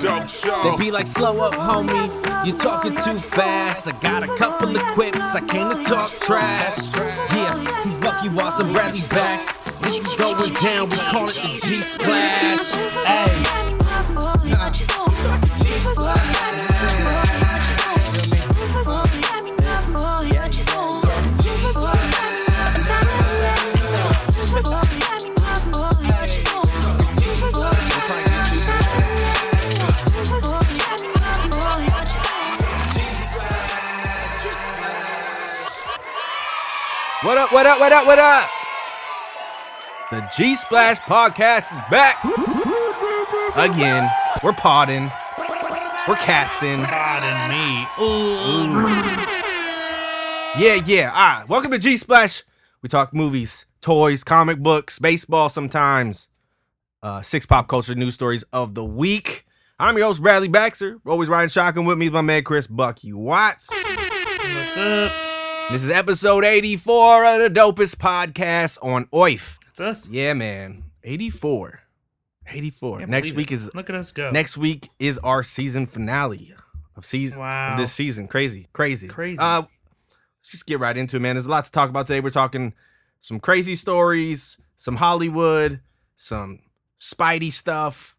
Dope show. They be like, slow up, homie. You talking too fast. I got a couple of quips. I came to talk trash. Yeah, he's Bucky Watson, Bradley Backs. This is going down. We call it the G Splash. Hey. What up, what up, what up, what up? The G Splash podcast is back. Again, we're podding. We're casting. Pardon me. Ooh. Yeah, yeah. Ah, welcome to G Splash. We talk movies, toys, comic books, baseball sometimes. Uh, six pop culture news stories of the week. I'm your host, Bradley Baxter. Always riding shotgun with me is my man Chris Bucky Watts. What's up? This is episode 84 of the dopest podcast on OIF. It's us. Yeah, man. 84. 84. Can't Next believe week it. is Look at us go. next week is our season finale of season Wow. of this season. Crazy. Crazy. Crazy. Uh let's just get right into it, man. There's a lot to talk about today. We're talking some crazy stories, some Hollywood, some Spidey stuff,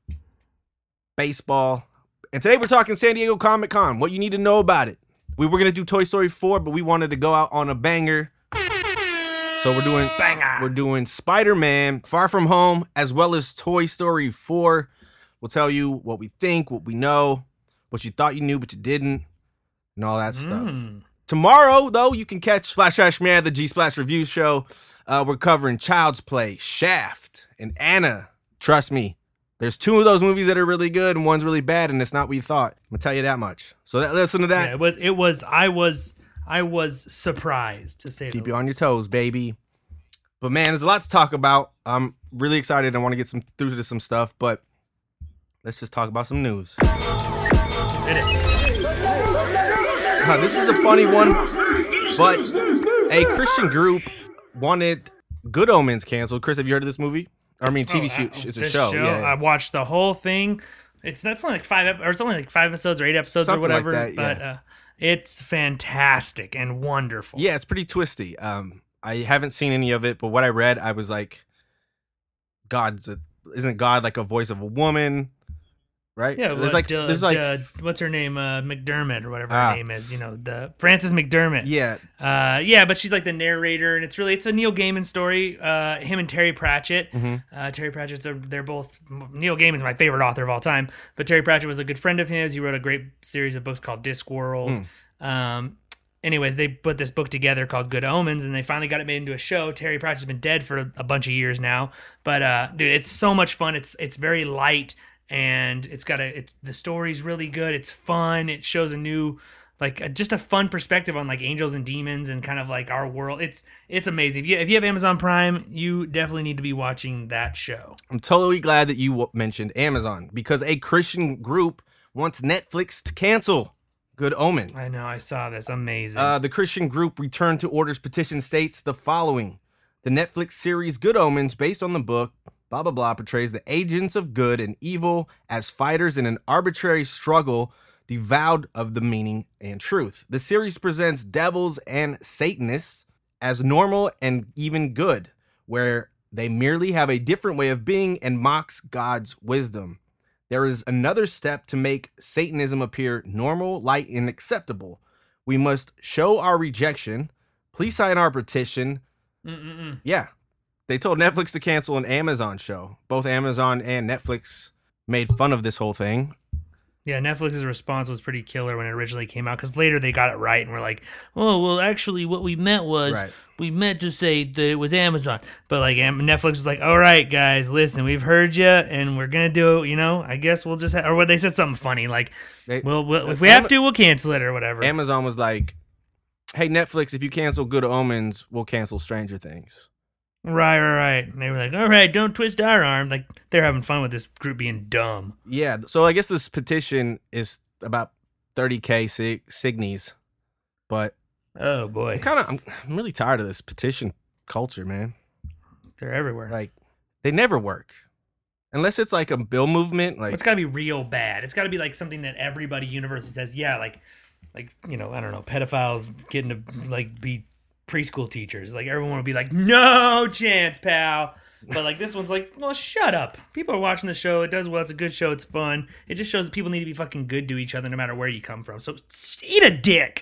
baseball. And today we're talking San Diego Comic Con. What you need to know about it. We were gonna do Toy Story 4, but we wanted to go out on a banger. So we're doing Banger. We're doing Spider-Man Far From Home as well as Toy Story 4. We'll tell you what we think, what we know, what you thought you knew but you didn't, and all that stuff. Mm. Tomorrow, though, you can catch Splash Trash Man, the G Splash Review Show. Uh, we're covering Child's Play, Shaft, and Anna. Trust me, there's two of those movies that are really good and one's really bad, and it's not what you thought. I'm gonna tell you that much. So that, listen to Yeah, that. it was. It was. I was. I was surprised to say. It. Keep the you on your toes, baby. But man, there's a lot to talk about. I'm really excited. I want to get some through to some stuff, but let's just talk about some news. This is a funny one, but a Christian group wanted Good Omens canceled. Chris, have you heard of this movie? I mean, TV Oh, shoot. uh, It's a this show. Yeah, I watched the whole thing. It's that's only like five, or it's only like five episodes or eight episodes Something or like whatever. that, But yeah. uh, it's fantastic and wonderful. yeah, it's pretty twisty. Um, I haven't seen any of it, but what I read, I was like, God's a, isn't God like a voice of a woman? Right? Yeah, there's like uh, there's like uh, what's her name? Uh, McDermott or whatever Ah. her name is. You know, the Frances McDermott. yeah, Uh, yeah, but she's like the narrator, and it's really it's a Neil Gaiman story. Uh, him and Terry Pratchett. Mhm. Uh, Terry Pratchett's a, they're both Neil Gaiman's my favorite author of all time, but Terry Pratchett was a good friend of his. He wrote a great series of books called Discworld. Um, anyways, they put this book together called Good Omens, and they finally got it made into a show. Terry Pratchett's been dead for a, a bunch of years now, but uh, dude, it's so much fun. It's it's very light, and it's got a it's the story's really good. It's fun. It shows a new like a, just a fun perspective on like angels and demons and kind of like our world. It's it's amazing. If you if you have Amazon Prime, you definitely need to be watching that show. I'm totally glad that you w- mentioned Amazon because a Christian group wants Netflix to cancel Good Omens. I know. I saw this. Amazing. Uh, the Christian group Return to Orders petition states the following The Netflix series Good Omens, based on the book, blah, blah, blah, portrays the agents of good and evil as fighters in an arbitrary struggle devoid of the meaning and truth. The series presents devils and Satanists as normal and even good, where they merely have a different way of being and mocks God's wisdom. There is another step to make Satanism appear normal, light, and acceptable. We must show our rejection. Please sign our petition. Mm-mm-mm. Yeah. They told Netflix to cancel an Amazon show. Both Amazon and Netflix made fun of this whole thing. Yeah, Netflix's response was pretty killer when it originally came out because later they got it right and were like, "Oh, well, actually, what we meant was Right. we meant to say that it was Amazon." But like, Netflix was like, "All right, guys, listen, we've heard you, and we're gonna do it. You know, I guess we'll just," ha-, or what they said something funny like, They- "Well, we'll if uh, we have to, we'll cancel it or whatever." Amazon was like, hey, Netflix, if you cancel Good Omens, we'll cancel Stranger Things. Right, right, right. And they were like, "All right, don't twist our arm." Like they're having fun with this group being dumb. Yeah. So I guess this petition is about 30K sig- signies. But Oh boy, I'm kind of, I'm, I'm really tired of this petition culture, man. they're everywhere. Like, they never work. Unless it's like a bill movement, like It's got to be real bad. It's got to be like something that everybody universally says, yeah, like, like you know, I don't know, pedophiles getting to like be preschool teachers. Like everyone would be like, no chance, pal. But like this one's like, well, shut up. People are watching the show. It does well. It's a good show. It's fun. It just shows that people need to be fucking good to each other no matter where you come from. So eat a dick.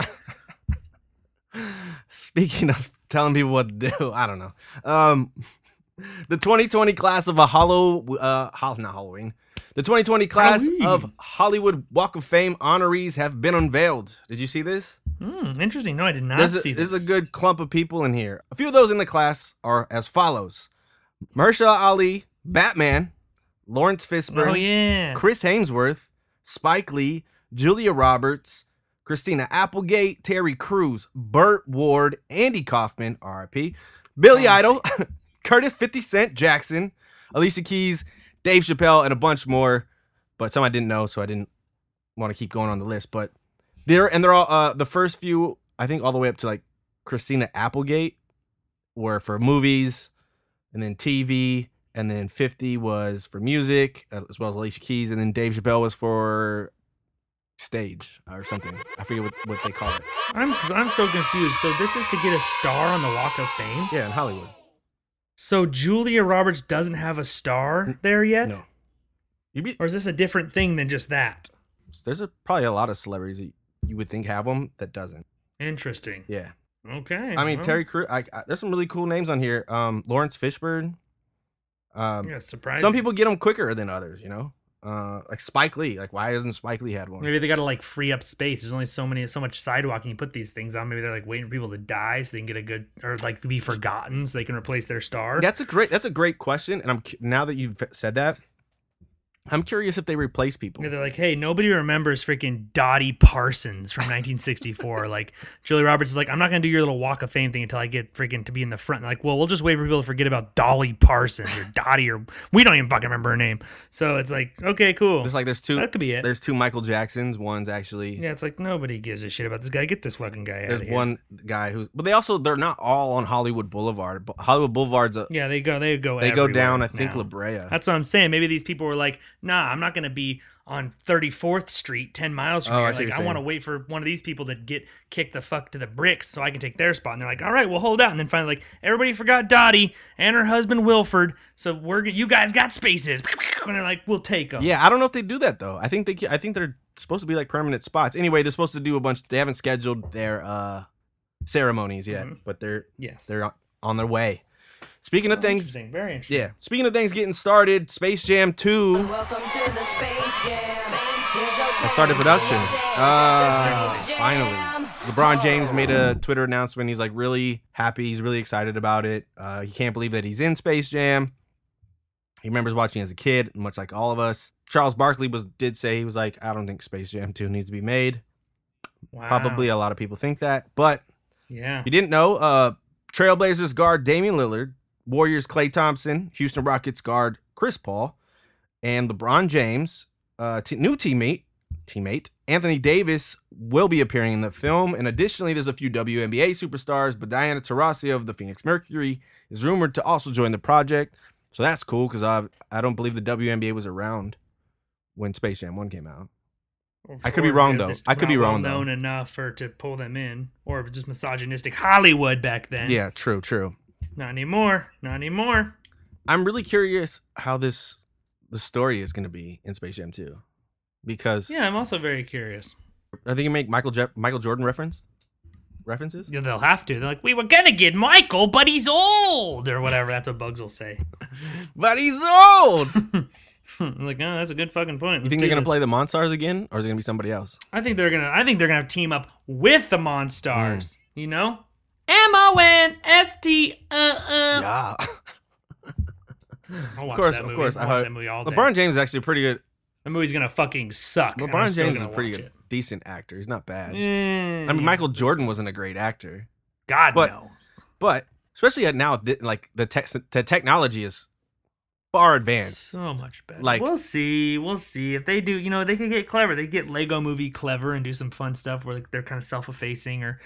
Speaking of telling people what to do, I don't know. Um, the 2020 class of a hollow, uh, not Halloween. The 2020 class Halloween. of Hollywood Walk of Fame honorees have been unveiled. Did you see this? Hmm, interesting. No, I did not There's a, see this. there's a good clump of people in here. A few of those in the class are as follows: Mahershala Ali, Batman, Laurence Fishburne, Oh yeah. Chris Hemsworth, Spike Lee, Julia Roberts, Christina Applegate, Terry Crews, Burt Ward, Andy Kaufman, RIP, Billy Idol, Curtis 50 Cent Jackson, Alicia Keys, Dave Chappelle, and a bunch more. But some I didn't know, so I didn't want to keep going on the list. But they're and they're all uh the first few, I think all the way up to like Christina Applegate were for movies, and then TV, and then 50 was for music, as well as Alicia Keys, and then Dave Chappelle was for stage or something. I forget what, what they call it. I'm I'm so confused. So this is to get a star on the Walk of Fame. Yeah, in Hollywood. So Julia Roberts doesn't have a star there yet, No. Be, or is this a different thing than just that? there's a, probably a lot of celebrities that you would think have them that doesn't. Interesting. Yeah. Okay. I mean, well, Terry Crew. I, I, there's some really cool names on here. Um, Laurence Fishburne. Um, Yeah, surprising. some people get them quicker than others, you know? Uh, like Spike Lee. Like, why hasn't Spike Lee had one? Maybe they got to like free up space. There's only so many, so much sidewalk, and you put these things on. Maybe they're like waiting for people to die so they can get a good, or like be forgotten so they can replace their star. That's a great. That's a great question. And I'm now that you've said that, I'm curious if they replace people. Yeah, they're like, hey, nobody remembers freaking Dottie Parsons from 1964. like, Julie Roberts is like, I'm not going to do your little walk of fame thing until I get freaking to be in the front. And like, well, we'll just wait for people to forget about Dolly Parsons or Dottie or we don't even fucking remember her name. So it's like, okay, cool. It's like there's two. that could be it. There's two Michael Jacksons. One's actually. yeah, it's like nobody gives a shit about this guy. Get this fucking guy out There's of here. one guy who's, but they also they're not all on Hollywood Boulevard. But Hollywood Boulevard's a, Yeah, they go, they go, they go down. I think now. La Brea. That's what I'm saying. Maybe these people were like, nah, I'm not going to be on 34th Street, 10 miles from Oh, here. what Like, I want to wait for one of these people to get kicked the fuck to the bricks so I can take their spot. And they're like, all right, we'll hold out. And then finally, like, everybody forgot Dottie and her husband Wilford. So we're, g- you guys got spaces. And they're like, we'll take them. Yeah, I don't know if they do that though. I think they I think they're supposed to be like permanent spots. Anyway, they're supposed to do a bunch. They haven't scheduled their uh ceremonies yet, Mhm. but they're Yes. they're on their way. Speaking of things, Interesting. Very interesting. yeah. Speaking of things getting started, Space Jam Two Welcome to the Space Jam. Here's your has started production. Uh, finally, LeBron James made a Twitter announcement. He's like really happy. He's really excited about it. Uh, he can't believe that he's in Space Jam. He remembers watching as a kid, much like all of us. Charles Barkley was did say he was like, I don't think Space Jam 2 needs to be made. Wow. Probably a lot of people think that, but Yeah. you didn't know. Uh, Trailblazers guard Damian Lillard, Warriors Klay Thompson, Houston Rockets guard Chris Paul, and LeBron James, uh, t- new teammate, teammate Anthony Davis will be appearing in the film. And additionally, there's a few WNBA superstars, but Diana Taurasi of the Phoenix Mercury is rumored to also join the project. So that's cool because I I don't believe the WNBA was around when Space Jam One came out. I could be wrong, though. I could be wrong, though. Known enough for to pull them in, or just misogynistic Hollywood back then. Yeah, true, true. Not anymore. Not anymore. I'm really curious how this the story is going to be in Space Jam 2 because Yeah, I'm also very curious. are they going to make Michael Je- Michael Jordan reference references? Yeah, they'll have to. They're like, we were gonna get Michael, but he's old, or whatever. That's what Bugs will say. But he's old. I'm like, oh, that's a good fucking point. you Let's think they're going to this." play the Monstars again or is it going to be somebody else? I think they're gonna. I think they're gonna team up with the. Monstars. You know, M O N S T. Uh uh. Yeah. I'll watch of course, that of course. I watch that movie all day. LeBron James is actually a pretty good The movie's gonna fucking suck. LeBron James is a pretty good it. decent actor. He's not bad. Eh, I mean Michael Jordan wasn't a great actor. God but- no. But especially now like the tech the technology is far advanced. So much better. Like- we'll see, we'll see if they do. You know, they could get clever. They get Lego Movie clever and do some fun stuff where like, they're kind of self-effacing, or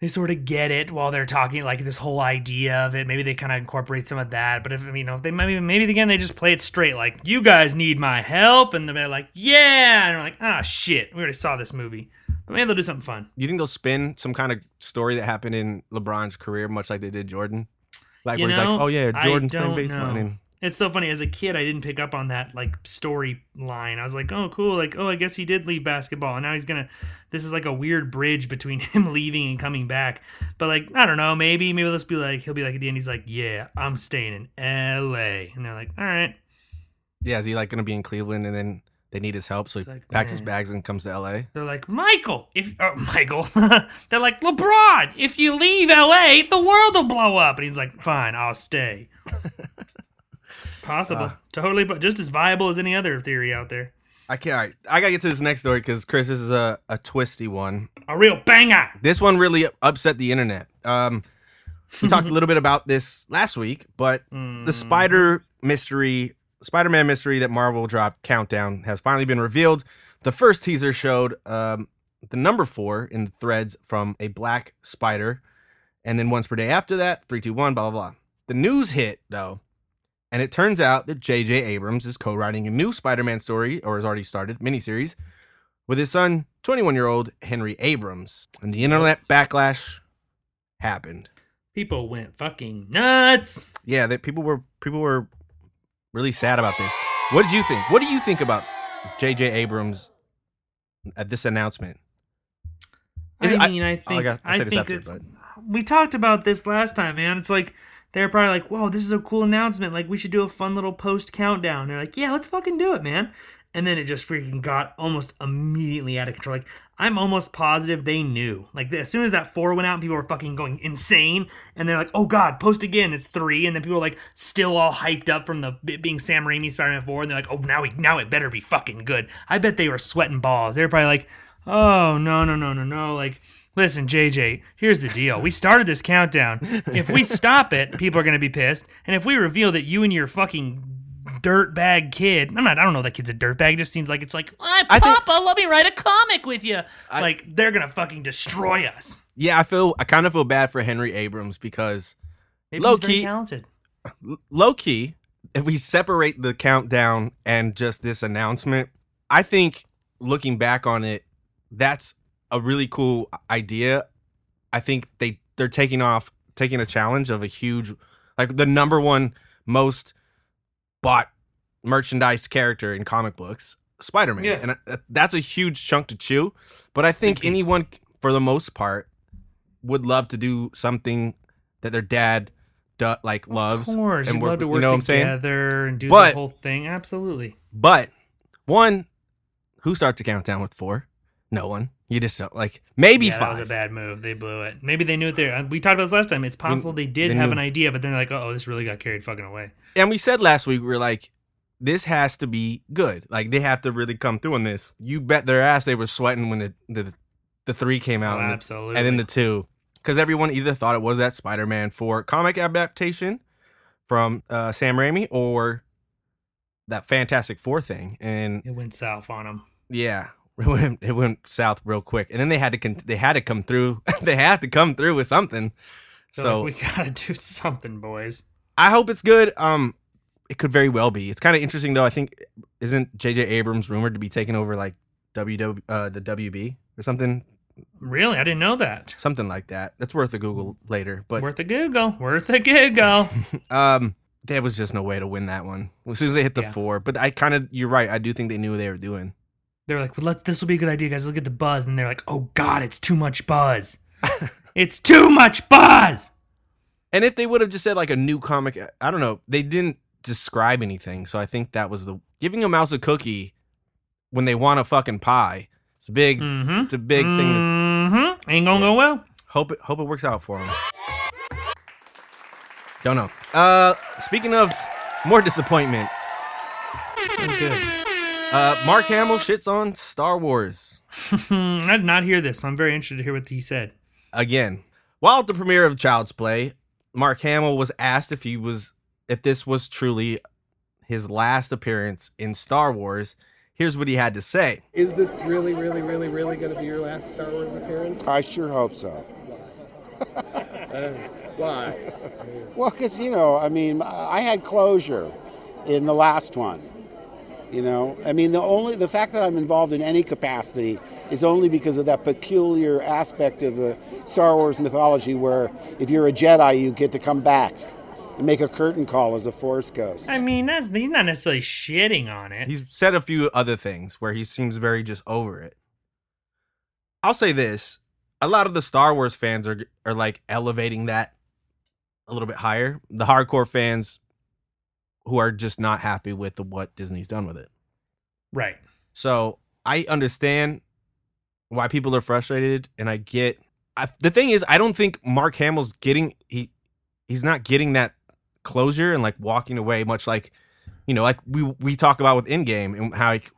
they sort of get it while they're talking, like this whole idea of it. Maybe they kind of incorporate some of that. But if you know, if they maybe maybe again they just play it straight, like you guys need my help, and they're like, yeah, and I'm like, ah, shit, we already saw this movie. But maybe they'll do something fun. You think they'll spin some kind of story that happened in LeBron's career, much like they did Jordan? Like You where he's like, oh yeah, I Jordan's playing don't baseball. know. And It's so funny. As a kid, I didn't pick up on that like storyline. I was like, oh, cool. Like, oh, I guess he did leave basketball, and now he's gonna. This is like a weird bridge between him leaving and coming back. But like, I don't know. Maybe, maybe let's be like, he'll be like at the end. He's like, yeah, I'm staying in L.A. And they're like, all right. yeah, is he like gonna be in Cleveland and then they need his help, so It's he like, packs his bags and comes to LA? They're like, Michael, if uh, Michael, they're like, LeBron, if you leave LA, the world will blow up. And he's like, fine, I'll stay. Possible, totally, but just as viable as any other theory out there. I can't. All right, I gotta get to this next story because Chris, this is a, a twisty one. A real banger. This one really upset the internet. Um, we talked a little bit about this last week, but the Spider mystery, Spider-Man mystery that Marvel dropped, Countdown, has finally been revealed. The first teaser showed um, the number four in the threads from a black spider, and then once per day after that, three, two, one, blah blah blah. The news hit though, and it turns out that J.J. Abrams is co-writing a new Spider-Man story, or has already started miniseries, with his son, 21-year-old Henry Abrams. And the internet backlash happened. People went fucking nuts. Yeah, that people were people were really sad about this. What did you think? What do you think about J.J. Abrams at this announcement? Is I it- I- mean, I, oh, I think I I, think after, We talked about this last time, man. It's like they're probably like, "Whoa, this is a cool announcement. Like, we should do a fun little post countdown." They're like, "Yeah, let's fucking do it, man." And then it just freaking got almost immediately out of control. Like, I'm almost positive they knew. Like, as soon as that four went out, people were fucking going insane. And they're like, "Oh God, post again! It's three. And then people are like, still all hyped up from the being Sam Raimi Spider-Man Four. And they're like, "Oh, now we now it better be fucking good." I bet they were sweating balls. They were probably like, "Oh no no no no no!" Like. Listen, JJ, here's the deal. We started this countdown. If we stop it, people are going to be pissed. And if we reveal that you and your fucking dirtbag kid, I'm not, I don't know that kid's a dirtbag. It just seems like it's like, hi, I think- Papa, let me write a comic with you. like, they're going to fucking destroy us. Yeah, I feel I kind of feel bad for Henry Abrams because Maybe Low key- talented. low key, if we separate the countdown and just this announcement, I think looking back on it, that's a really cool idea. I think they they're taking off taking a challenge of a huge like the number one most bought merchandise character in comic books, Spider-Man. Yeah. And that's a huge chunk to chew, but I think anyone for the most part would love to do something that their dad du- like loves Of course, and love to you work know what together and do But- the whole thing. Absolutely. But one, who starts the countdown with four? No one. You just don't like maybe yeah, that was a bad move. They blew it. Maybe they knew it there. We talked about this last time. It's possible they did they have knew. an idea, but then they're like, oh, this really got carried fucking away. And we said last week we were like, this has to be good. Like they have to really come through on this. You bet their ass they were sweating when the the, the three came out Oh, and, the- absolutely. and then the two, because everyone either thought it was that Spider-Man four comic adaptation from uh, Sam Raimi or that Fantastic Four thing, and it went south on them. Yeah, it went, it went south real quick, and then they had to con- they had to come through. they had to come through with something. So, So like, we gotta do something, boys. I hope it's good. Um, it could very well be. It's kind of interesting though. I think isn't J.J. Abrams rumored to be taking over like WW uh, the WB or something Really, I didn't know that. something like that. That's worth a Google later. But Worth a Google. Worth a Google. um, there was just no way to win that one as soon as they hit the Yeah. four. But I kind of you're right. I do think they knew what they were doing. They're like, well, let this will be a good idea, guys. Look at the buzz, and they're like, oh god, it's too much buzz. it's too much buzz. And if they would have just said like a new comic, I don't know. They didn't describe anything, so I think that was the giving a mouse a cookie when they want a fucking pie. It's a big, Mm-hmm. it's a big thing. To, Mm-hmm. Ain't gonna go well. hope it, hope it works out for them. Don't know. Uh, speaking of more disappointment. Uh, Mark Hamill shits on Star Wars I did not hear this, so I'm very interested to hear what he said. again. While at the premiere of Child's Play, Mark Hamill was asked if he was if this was truly his last appearance in Star Wars. Here's what he had to say. Is this really, really, really, really going to be your last Star Wars appearance? I sure hope so. Why? Well, because you know, I mean, I had closure in the last one. You know, I mean, the only the fact that I'm involved in any capacity is only because of that peculiar aspect of the Star Wars mythology, where if you're a Jedi, you get to come back and make a curtain call as a Force ghost. I mean, that's he's not necessarily shitting on it. He's said a few other things where he seems very just over it. I'll say this: a lot of the Star Wars fans are are like elevating that a little bit higher. The hardcore fans who are just not happy with the, what Disney's done with it. right. So I understand why people are frustrated, and I get. I, the thing is, I don't think Mark Hamill's getting he he's not getting that closure and like walking away. Much like you know, like we we talk about with Endgame and how like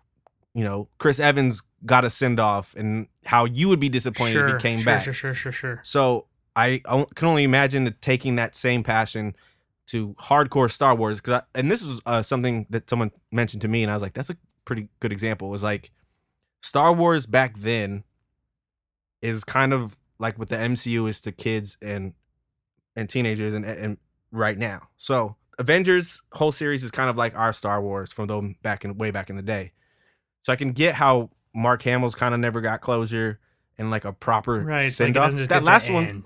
you know Chris Evans got a send off, and how you would be disappointed sure, if he came sure, back. Sure, sure, sure, sure. So I, I can only imagine taking that same passion to hardcore Star Wars because and this was uh, something that someone mentioned to me and I was like that's a pretty good example. It was like Star Wars back then is kind of like what the MCU is to kids and and teenagers and and right now. So Avengers whole series is kind of like our Star Wars from them back in way back in the day. So I can get how Mark Hamill's kind of never got closure and like a proper Right. Send off. doesn't that last one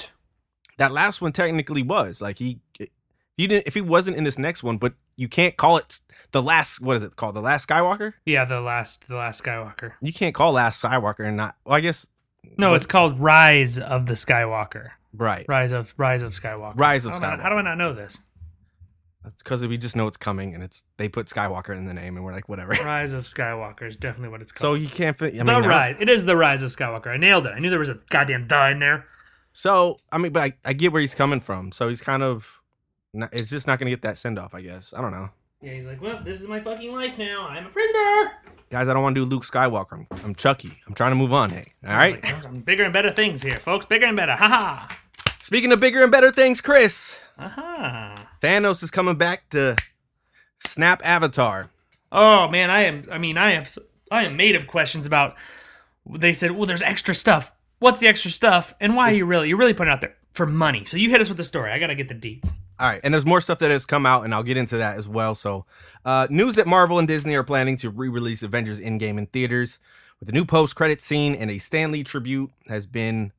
that last one technically was like he he didn't if he wasn't in this next one but you can't call it the last what is it called the last skywalker Yeah, the last, the last Skywalker. you can't call last skywalker and not well i guess No, it's called Rise of the Skywalker. right Rise of Rise of Skywalker. Rise of How do I- Skywalker. How do I not know this? that's because we just know it's coming and it's they put skywalker in the name and we're like whatever Rise of Skywalker is definitely what it's called. so you can't fit I mean, the Rise. It is the Rise of Skywalker. I nailed it. I knew there was a goddamn duh in there. so i mean but I, I get where he's coming from so he's kind of not, it's just not gonna get that send off i guess i don't know Yeah, he's like, well, this is my fucking life now. I'm a prisoner. guys i don't want to do luke skywalker i'm, I'm chucky i'm trying to move on hey all right Like, "I'm bigger and better things here, folks. Bigger and better. Ha ha. speaking of bigger and better things chris Aha. Thanos is coming back to snap Avatar. Oh man, I am. I mean, I am. I am made of questions about. They said, well, there's extra stuff. What's the extra stuff, and why are you really? You're really putting it out there for money. So you hit us with the story. I gotta get the deets. All right, and there's more stuff that has come out, and I'll get into that as well. So, uh, news that Marvel and Disney are planning to re-release Avengers Endgame in theaters with a new post-credit scene and a Stan Lee tribute has been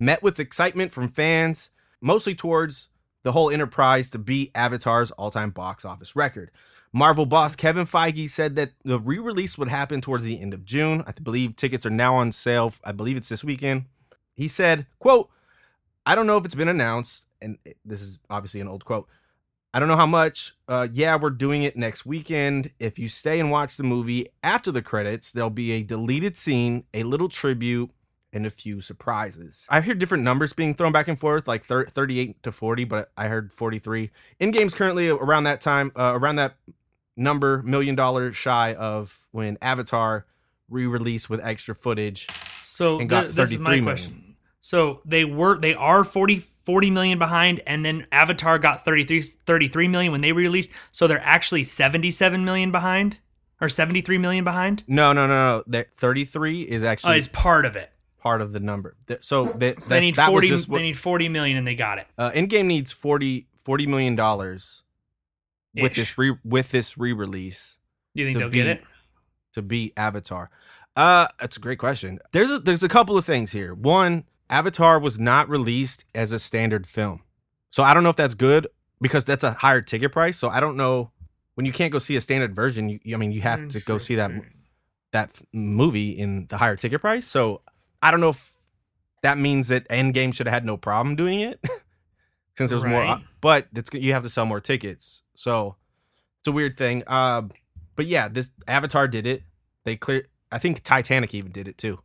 met with excitement from fans, mostly towards the whole enterprise to beat Avatar's all-time box office record. Marvel boss Kevin Feige said that the re-release would happen towards the end of June. I believe tickets are now on sale. I believe it's this weekend. He said, "quote I don't know if it's been announced, and this is obviously an old quote. I don't know how much. Uh, yeah, we're doing it next weekend. If you stay and watch the movie after the credits, there'll be a deleted scene, a little tribute, and a few surprises. I've heard different numbers being thrown back and forth, like thir- 38 to 40, but I heard 43. Endgame's currently around that time, uh, around that number, million dollars shy of when Avatar re-released with extra footage. So And got th- this is 33 my million. question. So they were they are 40, 40 million behind, and then Avatar got 33, 33 million when they released. So they're actually seventy seven million behind, or seventy three million behind. No, no, no, no. That 33 is Oh, actually is part of it. part of the number. So that, they need that was forty. just what- they need forty million, and they got it. uh, Endgame needs 40, 40 million dollars with this re with this re-release Do you think they'll get it? to beat Avatar. Uh, that's a great question. There's a, there's a couple of things here. One, Avatar was not released as a standard film, so I don't know if that's good because that's a higher ticket price. So I don't know when you can't go see a standard version. You, I mean, you have to go see that that movie in the higher ticket price. So I don't know if that means that Endgame should have had no problem doing it since there was more. But it's you have to sell more tickets, so it's a weird thing. Uh, but yeah, this Avatar did it. They clear. I think Titanic even did it too.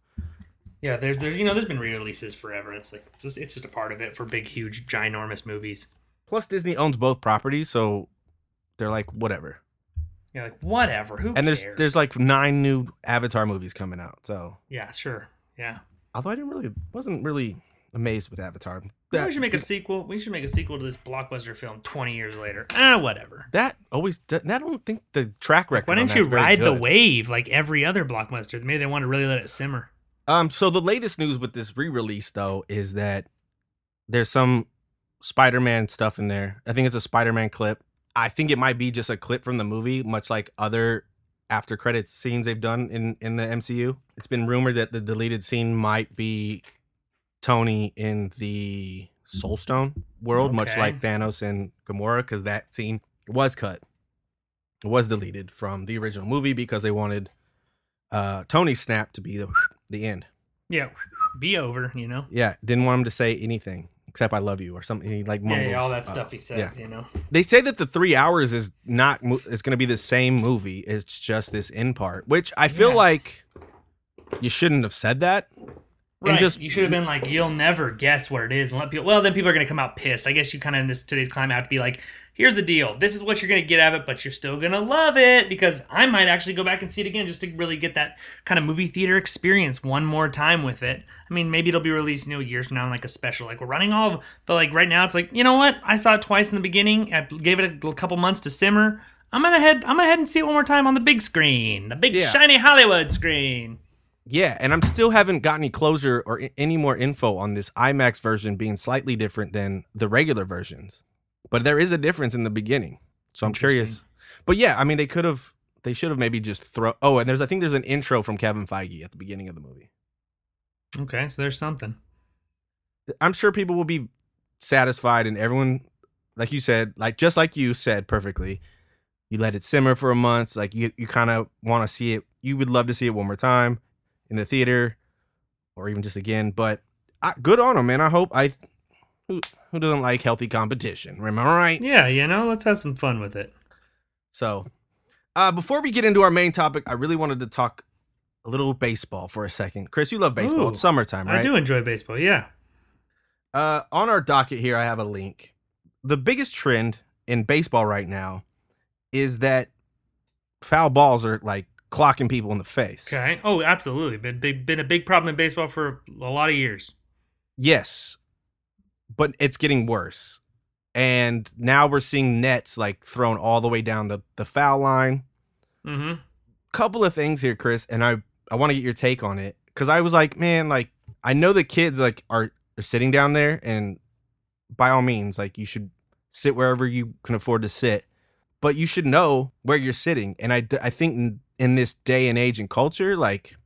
Yeah, there's there's you know there's been re-releases forever. It's like it's just it's just a part of it for big, huge, ginormous movies. Plus, Disney owns both properties, so they're like whatever. You're like whatever. Who And there's cares? there's like nine new Avatar movies coming out. So yeah, sure, yeah. although I didn't really wasn't really amazed with Avatar. That- we should make a sequel. We should make a sequel to this blockbuster film 20 years later. Ah, whatever. That always. That I don't think the track record. Why didn't you ride the wave like every other blockbuster? Maybe they want to really let it simmer. Um. So the latest news with this re-release though is that there's some Spider-Man stuff in there. I think it's a Spider-Man clip. I think it might be just a clip from the movie, much like other after credits scenes they've done in in the MCU. It's been rumored that the deleted scene might be Tony in the Soul Stone world, much like Thanos and Gamora, because that scene was cut, it was deleted from the original movie because they wanted uh, Tony's snap to be the the end. Yeah, be over. You know. Yeah, didn't want him to say anything except "I love you" or something. He like Yeah, mumbles. yeah, all that uh, stuff he says. You know. they say that the three hours is not is going to be the same movie. It's just this end part, which I feel Yeah. like you shouldn't have said that. Right. just- you should have been like, you'll never guess what it is, and let people. Well, then people are going to come out pissed. I guess you kind of in this today's climate have to be like, here's the deal. This is what you're going to get out of it, but you're still going to love it because I might actually go back and see it again just to really get that kind of movie theater experience one more time with it. I mean, maybe it'll be released, you know, years from now in like a special, like we're running all of. But like right now, it's like, you know what? I saw it twice in the beginning. I gave it a couple months to simmer. I'm gonna head. I'm gonna head and see it one more time on the big screen, the big Yeah. shiny Hollywood screen. Yeah, and I'm still haven't got any closure or any more info on this IMAX version being slightly different than the regular versions. But there is a difference in the beginning, so I'm curious. But yeah, I mean, they could have, they should have maybe just throw. Oh, and there's, I think there's an intro from Kevin Feige at the beginning of the movie. Okay, so there's something. I'm sure people will be satisfied, and everyone, like you said, like just like you said perfectly, you let it simmer for a month. Like you, you kind of want to see it. You would love to see it one more time in the theater, or even just again. But I, good on them, man. I hope I. Who who doesn't like healthy competition? I right? Yeah, you know, let's have some fun with it. So, uh, before we get into our main topic, I really wanted to talk a little baseball for a second. Chris, you love baseball. Ooh, it's summertime, right? I do enjoy baseball. Yeah. Uh, on our docket here, I have a link. The biggest trend in baseball right now is that foul balls are like clocking people in the face. Okay. Oh, absolutely. Been big, been a big problem in baseball for a lot of years. Yes, but it's getting worse. And now we're seeing nets like thrown all the way down the, the foul line. Mm-hmm. Couple of things here, Chris, and I I want to get your take on it because I was like, man, like I know the kids like are, are sitting down there, and by all means, like you should sit wherever you can afford to sit, but you should know where you're sitting. And I, I think in, in this day and age and culture, like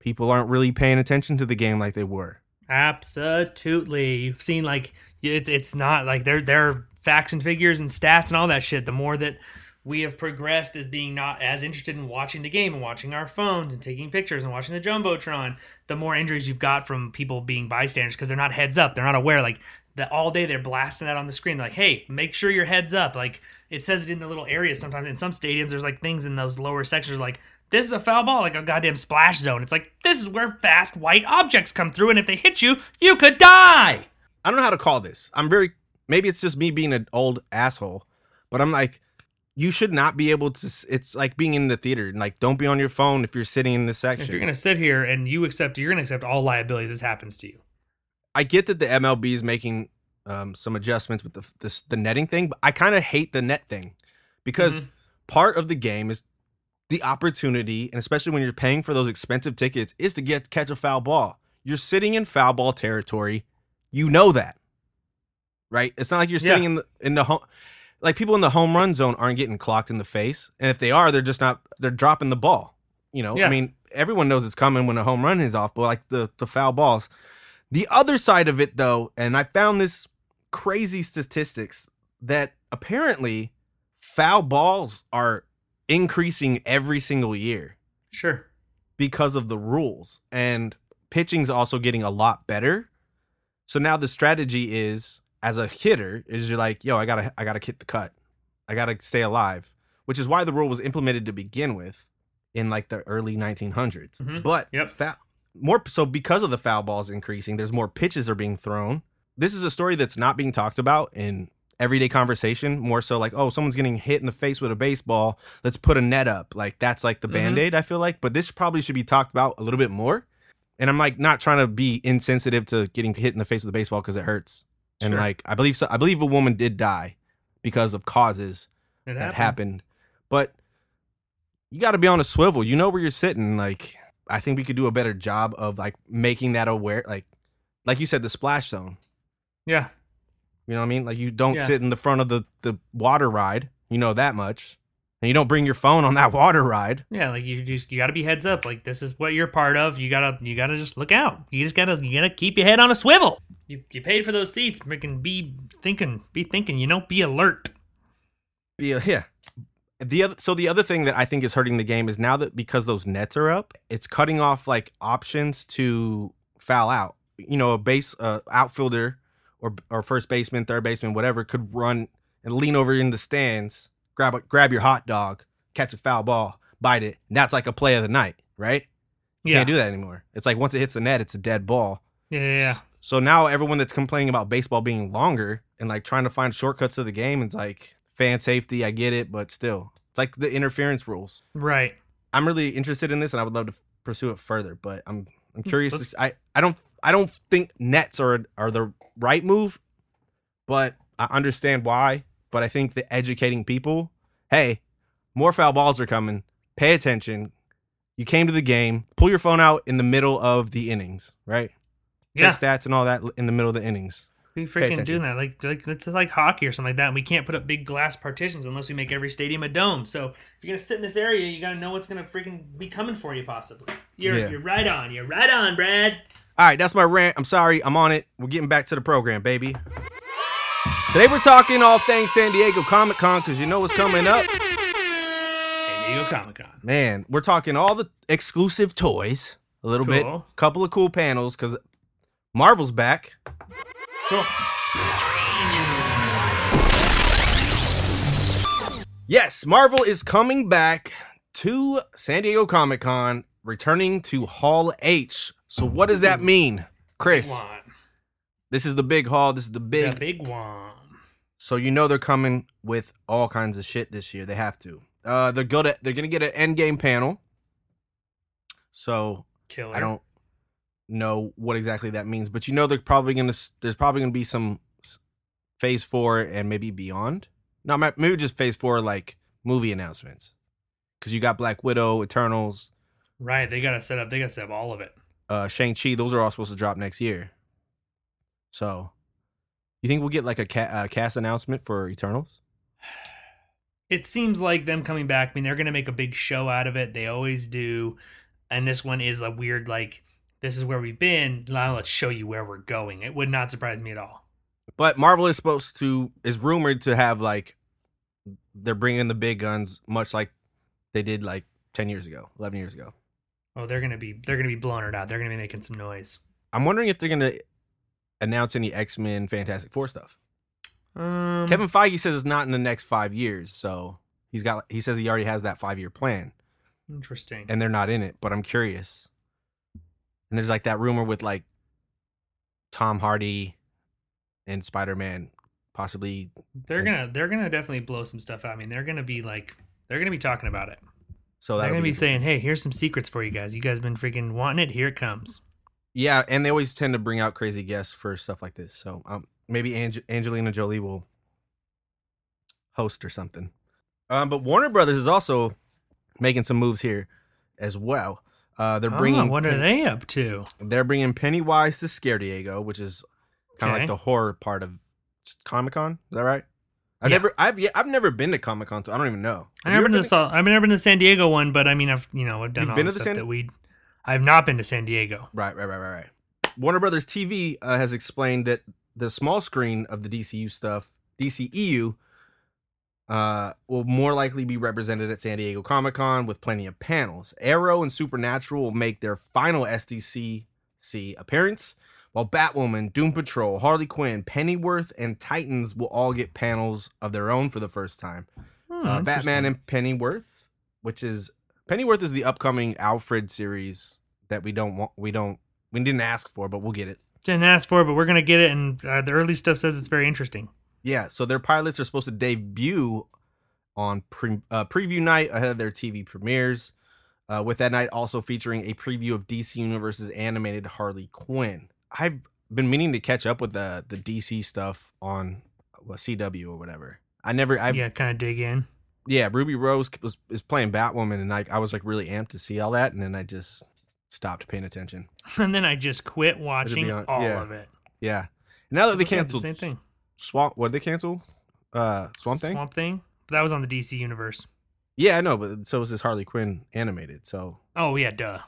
people aren't really paying attention to the game like they were. Absolutely. You've seen like it, it's not like there there are facts and figures and stats and all that shit. The more that we have progressed as being not as interested in watching the game and watching our phones and taking pictures and watching the jumbotron, the more injuries you've got from people being bystanders because they're not heads up. They're not aware. Like that all day they're blasting that on the screen. Like, hey, make sure your heads up. Like it says it in the little areas. Sometimes in some stadiums, there's like things in those lower sections like. This is a foul ball, like a goddamn splash zone. It's like this is where fast white objects come through, and if they hit you, you could die. I don't know how to call this. I'm very maybe it's just me being an old asshole, but I'm like you should not be able to it's like being in the theater and like don't be on your phone if you're sitting in this section. If you're gonna sit here and you accept, you're gonna accept all liability. This happens to you. I get that the MLB is making um, some adjustments with the this, the netting thing, but I kind of hate the net thing because part of the game is the opportunity, and especially when you're paying for those expensive tickets, is to get catch a foul ball. You're sitting in foul ball territory. You know that, right? It's not like you're sitting Yeah. in the in the home. Like people in the home run zone aren't getting clocked in the face, and if they are, they're just not. They're dropping the ball. You know, Yeah. I mean, everyone knows it's coming when a home run is off, but like the the foul balls. The other side of it, though, and I found this crazy statistics that apparently foul balls are increasing every single year Sure. because of the rules, and pitching's also getting a lot better. So now the strategy is, as a hitter, is you're like, yo, I gotta, I gotta hit the cut, I gotta stay alive, which is why the rule was implemented to begin with in like the early 1900s. Mhm. But Yep. foul, more so because of the foul balls increasing, there's more pitches are being thrown. This is a story that's not being talked about in everyday conversation. More so like, oh, someone's getting hit in the face with a baseball. Let's put a net up. Like that's like the Mhm. band aid. I feel like, but this probably should be talked about a little bit more. And I'm like not trying to be insensitive to getting hit in the face with a baseball because it hurts. And like I believe so, I believe a woman did die because of causes It that happens. happened. But you got to be on a swivel. You know where you're sitting. Like I think we could do a better job of like making that aware. Like like you said, the splash zone. Yeah. You know what I mean? Like you don't Yeah. sit in the front of the the water ride. You know that much. And you don't bring your phone on that water ride. Yeah, like you just you got to be heads up. Like this is what you're part of. You gotta you gotta just look out. You just gotta you gotta keep your head on a swivel. You you paid for those seats. Freaking be thinking, be thinking. You know, be alert. Yeah, yeah. The other, so the other thing that I think is hurting the game is now that because those nets are up, it's cutting off like options to foul out. You know, a base uh, outfielder or or first baseman, third baseman, whatever, could run and lean over in the stands, grab a, grab your hot dog, catch a foul ball, bite it. And that's like a play of the night, right? You Yeah, can't do that anymore. It's like once it hits the net, it's a dead ball. yeah, yeah, yeah. So now everyone that's complaining about baseball being longer and like trying to find shortcuts to the game, it's like fan safety. I get it, but still, it's like the interference rules. Right. I'm really interested in this, and I would love to pursue it further. But I'm I'm hmm, curious. To, let's- s- I I don't I don't think nets are are the right move, but I understand why. But I think the educating people, hey, more foul balls are coming. Pay attention. You came to the game. Pull your phone out in the middle of the innings, right? Yeah. Stats and all that in the middle of the innings. We freaking doing that. Like, like it's like hockey or something like that. And we can't put up big glass partitions unless we make every stadium a dome. So if you're gonna sit in this area, you gotta know what's gonna freaking be coming for you. Possibly. You're Yeah. you're right on. You're right on, Brad. All right, that's my rant. I'm sorry. I'm on it. We're getting back to the program, baby. Today we're talking all things San Diego Comic Con because you know what's coming up. San Diego Comic Con. Man, we're talking all the exclusive toys, a little bit, Cool. couple of cool panels because Marvel's back. Yes, Marvel is coming back to San Diego Comic Con, returning to Hall H. So what does that mean, Chris? This is the big hall. This is the big. The big one. So you know they're coming with all kinds of shit this year. They have to. Uh, they're good at. They're gonna get an Endgame panel. So Killer. I don't know what exactly that means, but you know they're probably gonna. There's probably gonna be some Phase Four and maybe beyond. No, ma- maybe just Phase Four like movie announcements, because you got Black Widow, Eternals, Right. They gotta set up. They gotta set up all of it. uh, Shang Chi. Those are all supposed to drop next year. So, you think we'll get like a ca- uh, cast announcement for Eternals? It seems like them coming back. I mean, they're gonna make a big show out of it. They always do. And this one is a weird like. This is where we've been. Now let's show you where we're going. It would not surprise me at all. But Marvel is supposed to is rumored to have like they're bringing the big guns, much like they did like ten years ago, eleven years ago. Oh, they're gonna be. They're gonna be blowing it out. They're gonna be making some noise. I'm wondering if they're gonna announce any X Men, Fantastic Four stuff. Um, Kevin Feige says it's not in the next five years, so he's got he says he already has that five year plan, Interesting. and they're not in it. But I'm curious. And there's like that rumor with like Tom Hardy and Spider Man possibly. They're gonna. They're gonna definitely blow some stuff out. I mean, they're gonna be like. They're gonna be talking about it. So They're gonna be interesting. saying, "Hey, here's some secrets for you guys. You guys been freaking wanting it. Here it comes." Yeah, and they always tend to bring out crazy guests for stuff like this. So um, maybe Ange- Angelina Jolie will host or something. Um, but Warner Brothers is also making some moves here as well. Uh, they're bringing oh, what are Pen- they up to? They're bringing Pennywise to Scare Diego, which is kind of Okay. like the horror part of Comic Con. Is that right? I've Yeah. never, I've, yeah, I've never been to Comic Con, so I don't even know. I've Have never ever been to. I've never been to the San Diego one, but I mean, I've you know I've done You've all been to the stuff San- that we. I've not been to San Diego. Right, right, right, right, right. Warner Brothers TV uh, has explained that the small screen of the DCU stuff, DCEU, uh, will more likely be represented at San Diego Comic Con with plenty of panels. Arrow and Supernatural will make their final SDCC appearance, while Batwoman, Doom Patrol, Harley Quinn, Pennyworth, and Titans will all get panels of their own for the first time. Hmm, Uh, Batman and Pennyworth, which is Pennyworth is the upcoming Alfred series that we don't want, we don't, we didn't ask for, but we'll get it. didn't ask for, but we're gonna get it. And uh, the early stuff says it's very interesting. Yeah, so their pilots are supposed to debut on pre- uh, preview night ahead of their TV premieres. Uh, with that night also featuring a preview of DC Universe's animated Harley Quinn. I've been meaning to catch up with the the DC stuff on what, CW or whatever. I never, I yeah. kind of dig in. Yeah, Ruby Rose was is playing Batwoman, and like I was like really amped to see all that, and then I just stopped paying attention. And then I just quit watching all yeah. of it. Yeah. Now that they I did the canceled same thing. Swamp, what did they cancel? Uh, Swamp Thing. Swamp Thing. But that was on the DC universe. Yeah, I know, but so was this Harley Quinn animated. So, Oh yeah, duh.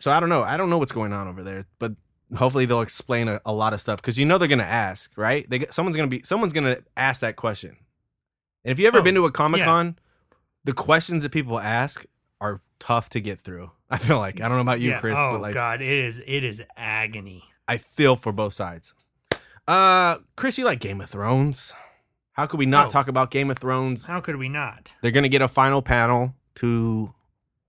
so I don't know. I don't know what's going on over there, but hopefully they'll explain a, a lot of stuff because you know they're gonna ask, right? They someone's gonna be someone's gonna ask that question. And if you ever Oh, been to a Comic Con, the questions that people ask are tough to get through. I feel like I don't know about you, yeah. Chris, oh but like god, it is it is agony. I feel for both sides. Uh, Chris, you like Game of Thrones? How could we not Oh. talk about Game of Thrones? How could we not? They're gonna get a final panel to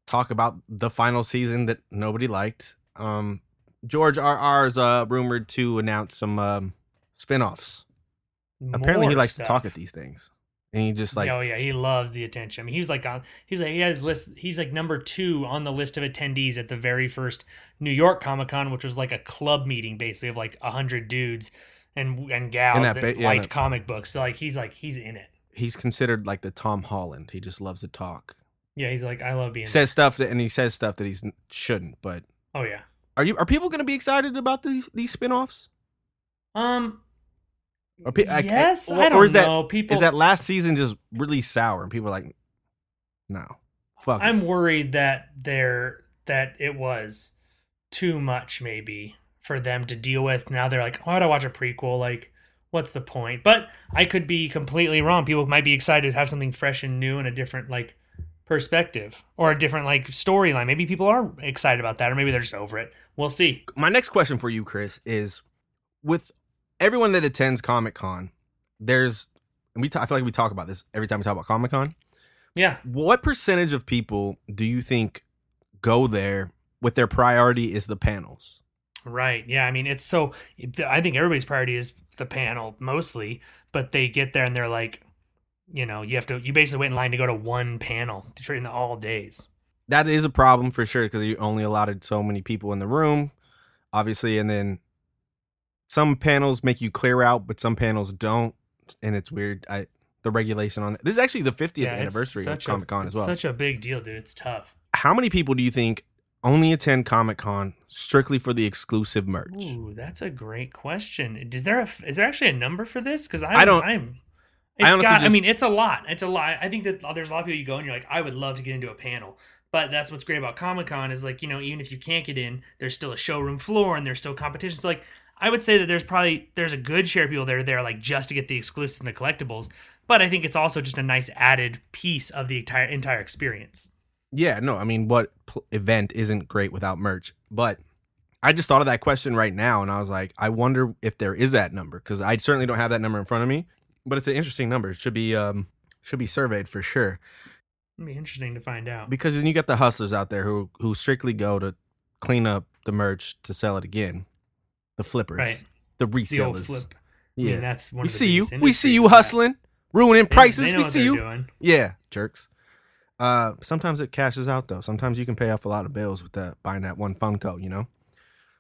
talk about the final season that nobody liked. Um, George R. R. is uh, rumored to announce some um, spin-offs. Apparently, he More likes to talk at these things, and he just like oh yeah, he loves the attention. I mean, he's like on. He's like he has list. He's like number two on the list of attendees at the very first New York Comic Con, which was like a club meeting, basically of like a hundred dudes and and gals And that, that ba- yeah, liked that- comic books. So like he's like he's in it. he's considered like the Tom Holland. He just loves to talk. Yeah, he's like I love being. He says stuff that, and he says stuff that he shouldn't. But oh yeah. are you are people gonna be excited about these these spin-offs? Um. Or pe- I- I- yes, or- I don't is that- know. People. Is that last season just really sour and people are like, no, fuck. I'm worried that they're that it was too much maybe for them to deal with. Now they're like, why would I watch a prequel? Like, what's the point? But I could be completely wrong. People might be excited to have something fresh and new and a different like perspective or a different like storyline. Maybe people are excited about that, or maybe they're just over it. We'll see. My next question for you, Chris, is with everyone that attends Comic Con, there's and we ta- I feel like we talk about this every time we talk about Comic Con. Yeah. What percentage of people do you think go there with their priority is the panels? Right. Yeah. I mean, it's so. I think everybody's priority is the panel mostly, but they get there and they're like, you know, you have to. You basically wait in line to go to one panel in the all days. That is a problem for sure because you only allotted so many people in the room, obviously, and then some panels make you clear out, but some panels don't, and it's weird. I the regulation on. This is actually the 50th Yeah, anniversary of Comic Con as well. Such a big deal, dude. It's tough. How many people do you think only attend Comic Con strictly for the exclusive merch? Ooh, that's a great question. Is there a is there actually a number for this? Because I don't- I'm. It's honestly got. I mean, it's a lot. It's a lot. I think that there's a lot of people you go and you're like, I would love to get into a panel. But that's what's great about Comic Con is like you know even if you can't get in, there's still a showroom floor and there's still competitions. Like I would say that there's probably there's a good share of people that are there like just to get the exclusives and the collectibles. But I think it's also just a nice added piece of the entire entire experience. Yeah, no, I mean, what pl- event isn't great without merch? But I just thought of that question right now, and I was like, I wonder if there is that number because I certainly don't have that number in front of me. But it's an interesting number. It should be um should be surveyed for sure It'd be interesting to find out. because then you got the hustlers out there who who strictly go to clean up the merch to sell it again, the flippers, Right. the The resellers. flip. I Yeah, mean, that's one we of the see you. We see you of that. hustling, ruining prices. they know we see you. doing. Yeah, jerks. Uh, sometimes it cashes out though. Sometimes you can pay off a lot of bills with that buying that one Funko. You know,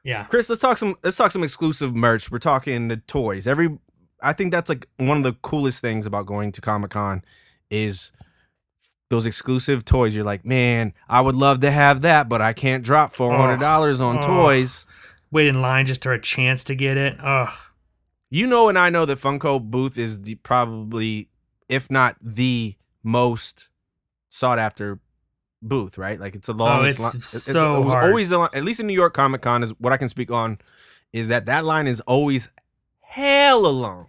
Yeah. Chris. Let's talk some. Let's talk some exclusive merch. We're talking the toys. Every, I think that's like one of the coolest things about going to Comic Con, is those exclusive toys. You're like, man, I would love to have that, but I can't drop four hundred dollars on oh. toys. Wait in line just for a chance to get it. Ugh. You know, and I know that Funko booth is the probably, if not the most sought after booth, right? Like it's a long. Oh, it's li- so it was hard. always li- at least in New York Comic Con is what I can speak on. Is that that line is always hella long,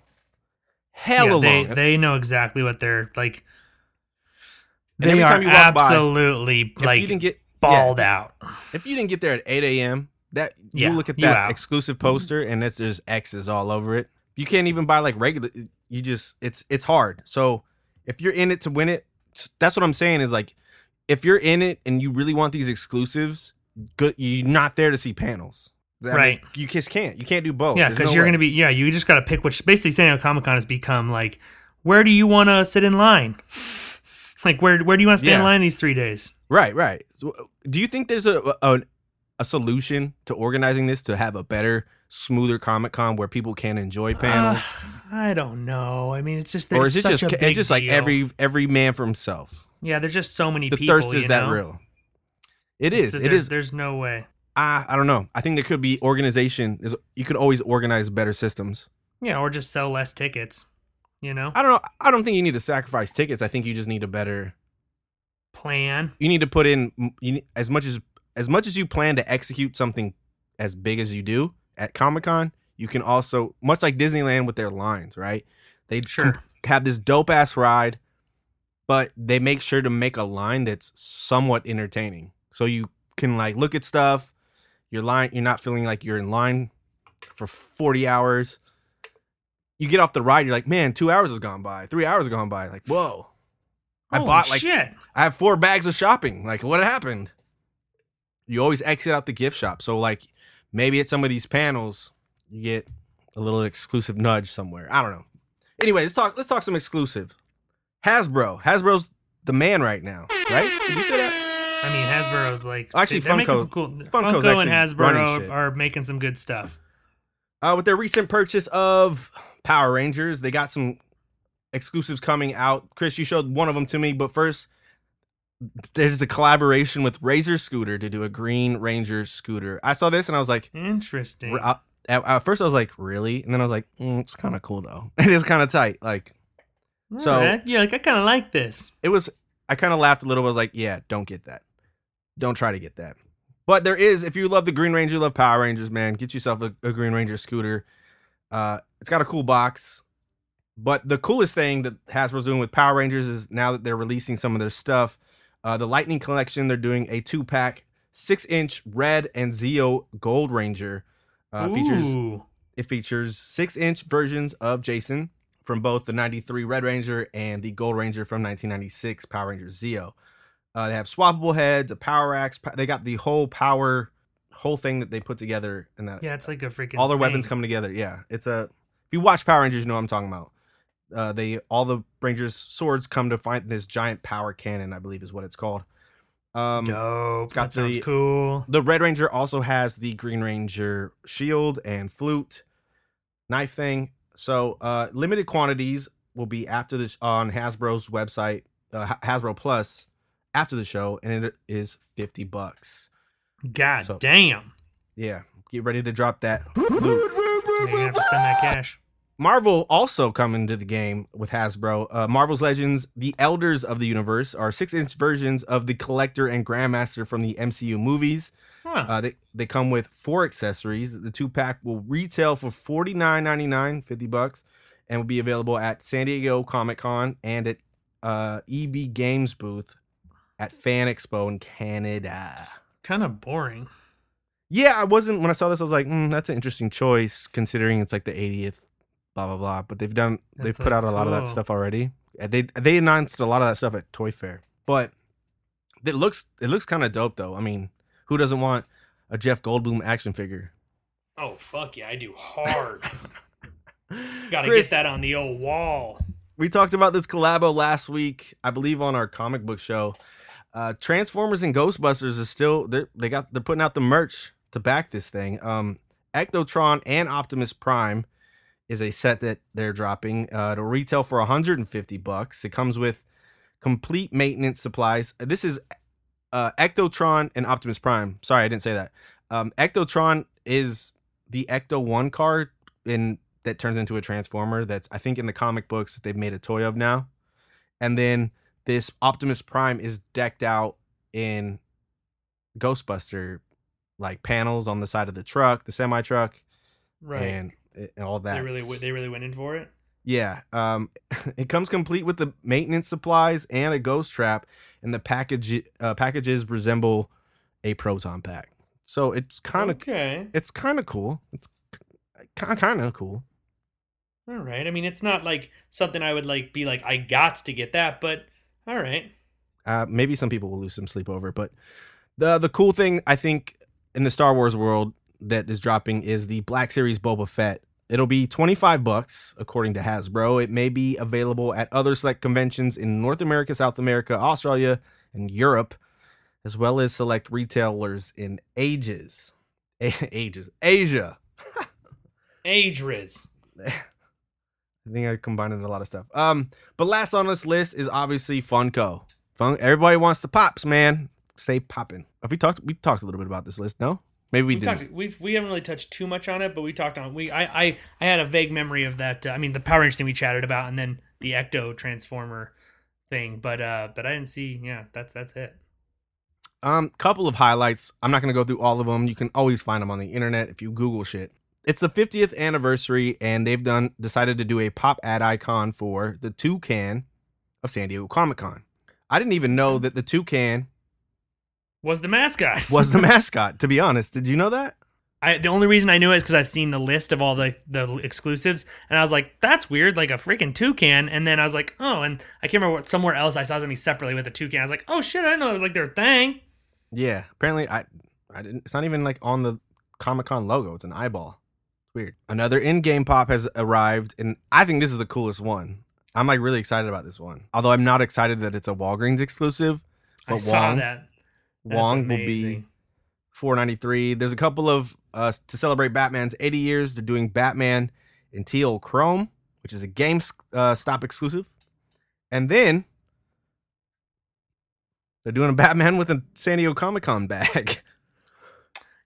hella Yeah, they long. they know exactly what they're like. And They time are you walk by, absolutely if like you didn't get balled yeah, out. if you didn't get there at eight a.m., that Yeah, you look at that exclusive poster and it's there's X's all over it. You can't even buy like regular. You just it's it's hard. So if you're in it to win it, that's what I'm saying is like if you're in it and you really want these exclusives, good. You're not there to see panels, I mean, Right. you just can't. You can't do both. yeah, because no you're way. gonna be yeah. You just got to pick which. Basically, San Diego Comic Con has become like, where do you want to sit in line? Like where where do you want to stay in line these three days? right, right. So, do you think there's a, a a solution to organizing this to have a better, smoother Comic Con where people can enjoy panels? Uh, I don't know. I mean, it's just that or it's is it just it's just like deal. every every man for himself? yeah. There's just so many The people. thirst is that know? real. It It's It there's, is. There's no way. I I don't know. I think there could be organization. Is you could always organize better systems. Yeah, or just sell less tickets. You know, I don't know. I don't think you need to sacrifice tickets. I think you just need a better. plan. You need to put in you as much as as much as you plan to execute something as big as you do at Comic Con. You can also much like Disneyland with their lines, right? They Sure. com- have this dope ass ride, but they make sure to make a line that's somewhat entertaining, so you can like look at stuff. Your line, you're not feeling like you're in line for 40 hours. You get off the ride, you're like, man, two hours has gone by, three hours have gone by. Like, whoa. I Holy bought like shit. I have four bags of shopping. Like, what happened? You always exit out the gift shop. So, like, maybe at some of these panels, you get a little exclusive nudge somewhere. I don't know. Anyway, let's talk. Let's talk some exclusive. Hasbro. Hasbro's the man right now, right? Did you say that? I mean, Hasbro's like Actually, making Funko- some cool. Funko's Funko and Hasbro shit. are making some good stuff. Uh, with their recent purchase of Power Rangers, they got some exclusives coming out. Chris, you showed one of them to me, but first, there's a collaboration with Razor Scooter to do a Green Ranger scooter. I saw this and I was like, Interesting. at, at first I was like, really? And then I was like, mm, it's kind of cool though. it is kind of tight. Like, so- Alright. yeah, like I kind of like this. it was, I kind of laughed a little. I was like, yeah, don't get that. Don't try to get that. But there is, if you love the Green Ranger, you love Power Rangers, man, get yourself a, a Green Ranger scooter. Uh, it's got a cool box. But the coolest thing that Hasbro's doing with Power Rangers is now that they're releasing some of their stuff, uh, the Lightning Collection, they're doing a two pack, six inch red and Zeo Gold Ranger. Uh, features it features six inch versions of Jason from both the 93 Red Ranger and the Gold Ranger from 1996 Power Ranger Zeo. Uh, they have swappable heads, a power axe. They got the whole power, whole thing that they put together, and that Yeah, it's like a freaking. all their weapons thing. come together. Yeah, it's a. If you watch Power Rangers, you know what I'm talking about. Uh, they all the Rangers swords come to find this giant power cannon, I believe is what it's called. Um, Dope. it's got that sounds cool. the Red Ranger also has the Green Ranger shield and flute knife thing. So uh, limited quantities will be after this on Hasbro's website, uh, Hasbro Plus, after the show, and it is fifty bucks. God so- damn. Yeah, get ready to drop that. You're gonna have to spend that cash. Marvel also coming to the game with Hasbro. Uh, Marvel's Legends, the Elders of the Universe, are six-inch versions of the Collector and Grandmaster from the MCU movies. Huh. Uh, they, they come with four accessories. The two pack will retail for forty nine ninety nine, 50 bucks, and will be available at San Diego Comic Con and at uh, EB Games booth at Fan Expo in Canada. kind of boring. Yeah, I wasn't when I saw this. I was like, mm, that's an interesting choice considering it's like the 80th, blah blah blah. But they've done, they've That's, put out a lot of that cool. stuff already. And They they announced a lot of that stuff at Toy Fair, but it looks it looks kind of dope though. I mean, who doesn't want a Jeff Goldblum action figure? Oh fuck yeah, I do hard. Gotta Chris, get that on the old wall. we talked about this collabo last week, I believe, on our comic book show. Uh, Transformers and Ghostbusters is still they they got they're putting out the merch to back this thing. Um, Ectotron and Optimus Prime is a set that they're dropping. Uh, it'll retail for 150 bucks. It comes with complete maintenance supplies. This is uh, Ectotron and Optimus Prime. Sorry, I didn't say that. Um, Ectotron is the Ecto One car in that turns into a transformer. That's I think in the comic books that they've made a toy of now. And then this Optimus Prime is decked out in Ghostbuster like panels on the side of the truck, the semi truck, Right. and, and all that. they really they really went in for it. Yeah, um, it comes complete with the maintenance supplies and a ghost trap, and the package uh, packages resemble a proton pack. So it's kind of okay. it's kind of cool. It's kind of cool. All right. I mean, it's not like something I would like be like I got to get that, but all right. Uh, maybe some people will lose some sleep over, but the the cool thing I think in the Star Wars world that is dropping is the Black Series Boba Fett. It'll be 25 bucks according to Hasbro. It may be available at other select conventions in North America, South America, Australia, and Europe, as well as select retailers in ages. ages. Asia. Age I think I combined a lot of stuff. Um, but last on this list is obviously Funko. Fun. Everybody wants the pops, man. Stay popping. Have we talked? We talked a little bit about this list. No, Maybe we We've didn't. talked, we've we haven't really touched too much on it, but we talked on we I I, I had a vague memory of that. Uh, I mean, the Power Rangers thing we chatted about, and then the Ecto Transformer thing. But uh, but I didn't see. Yeah, that's that's it. Um, couple of highlights. I'm not gonna go through all of them. You can always find them on the internet if you Google shit. It's the 50th anniversary, and they've done decided to do a pop ad icon for the toucan of San Diego Comic Con. I didn't even know that the toucan Was the mascot was the mascot. To be honest, did you know that? I, the only reason I knew it is because I've seen the list of all the the exclusives, and I was like, "That's weird, like a freaking toucan." And then I was like, "Oh," and I can't remember what somewhere else I saw something separately with a toucan. I was like, "Oh shit, I didn't know it was like their thing." Yeah. Apparently, I, I didn't. It's not even like on the Comic Con logo. It's an eyeball. It's Weird. Another in-game pop has arrived, and I think this is the coolest one. I'm like really excited about this one. Although I'm not excited that it's a Walgreens exclusive. I But saw Wong- that. Wong will be 493. There's a couple of uh to celebrate Batman's 80 years. They're doing Batman in teal chrome, which is a game uh, stop exclusive, and then they're doing a Batman with a San Diego Comic Con bag.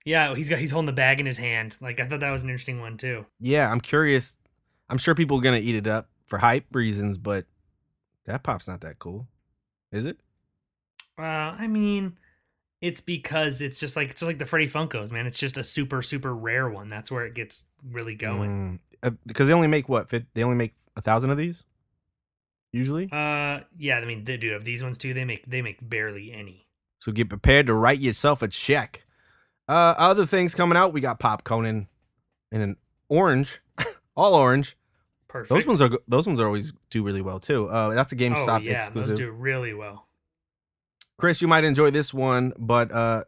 Yeah, he's got he's holding the bag in his hand. Like I thought that was an interesting one too. yeah, I'm curious. I'm sure people are gonna eat it up for hype reasons, but that pop's not that cool, is it? Uh, I mean, it's because it's just like it's just like the Freddy Funkos, man. It's just a super super rare one. That's where it gets really going. Mm, uh, because they only make what? They only make a thousand of these, usually. Uh, yeah. I mean, they do have these ones too. They make they make barely any. So get prepared to write yourself a check. Uh, other things coming out, we got Pop Conan in an orange, all orange. Perfect. Those ones are those ones are always do really well too. Uh, that's a GameStop oh yeah, exclusive. those do really well. Chris, you might enjoy this one, but uh,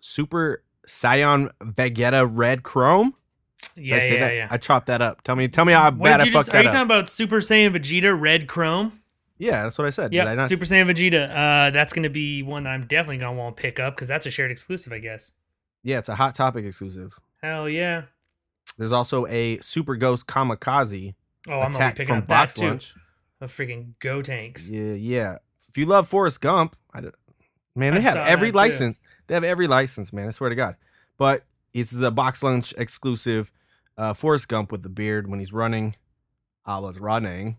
Super Saiyan Vegeta Red Chrome. Did Yeah, I yeah, that? yeah. I chopped that up. Tell me, tell me how What bad I fucked just, are you up. talking about Super Saiyan Vegeta Red Chrome? yeah, that's what I said. Yeah. Super Saiyan Vegeta. Uh, that's gonna be one that I'm definitely gonna want to pick up because that's a shared exclusive, I guess. Yeah, it's a Hot Topic exclusive. Hell yeah! There's also a Super Ghost Kamikaze Oh, I'm gonna be picking from up that too. Lunch. Of freaking Gotenks. Yeah, yeah. If you love Forrest Gump, I don't- man, they I have every that too. license. They have every license, man. I swear to God. But this is a BoxLunch exclusive. Uh, Forrest Gump with the beard when he's running. I was running.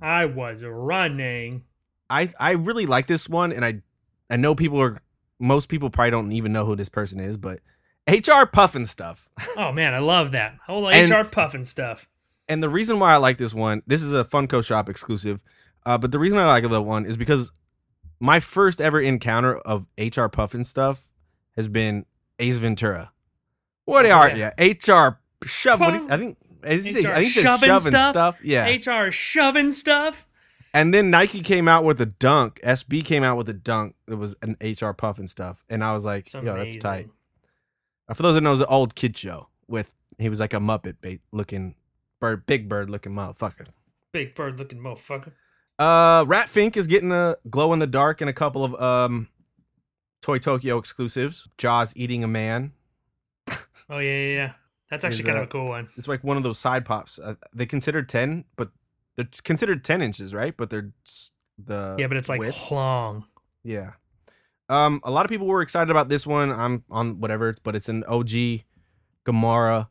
I was running. I I really like this one, and I I know people are most people probably don't even know who this person is, but HR Pufnstuf. Oh man, I love that whole And- HR Pufnstuf. And the reason why I like this one, this is a Funko Shop exclusive, uh, but the reason I like the one is because my first ever encounter of HR Pufnstuf has been Ace Ventura. What Oh, are yeah. you? HR shove. What is, I think. I think, HR I think shoving shoving stuff? stuff. Yeah. HR shoving stuff. and then Nike came out with a dunk. SB came out with a dunk. It was an HR Pufnstuf, and I was like, "Yo, that's tight." For those that know, it's an old kid show with he was like a Muppet looking bird, big bird looking motherfucker. Big bird looking motherfucker. Uh, Rat Fink is getting a glow in the dark and a couple of um, Toy Tokyo exclusives. Jaws eating a man. Oh yeah, yeah, yeah. That's actually kind of a cool one. It's like one of those side pops. Uh, they considered ten, but it's considered ten inches, right? But they're the Yeah, but it's like width. long. yeah. Um, a lot of people were excited about this one. I'm on whatever, but it's an OG Gamora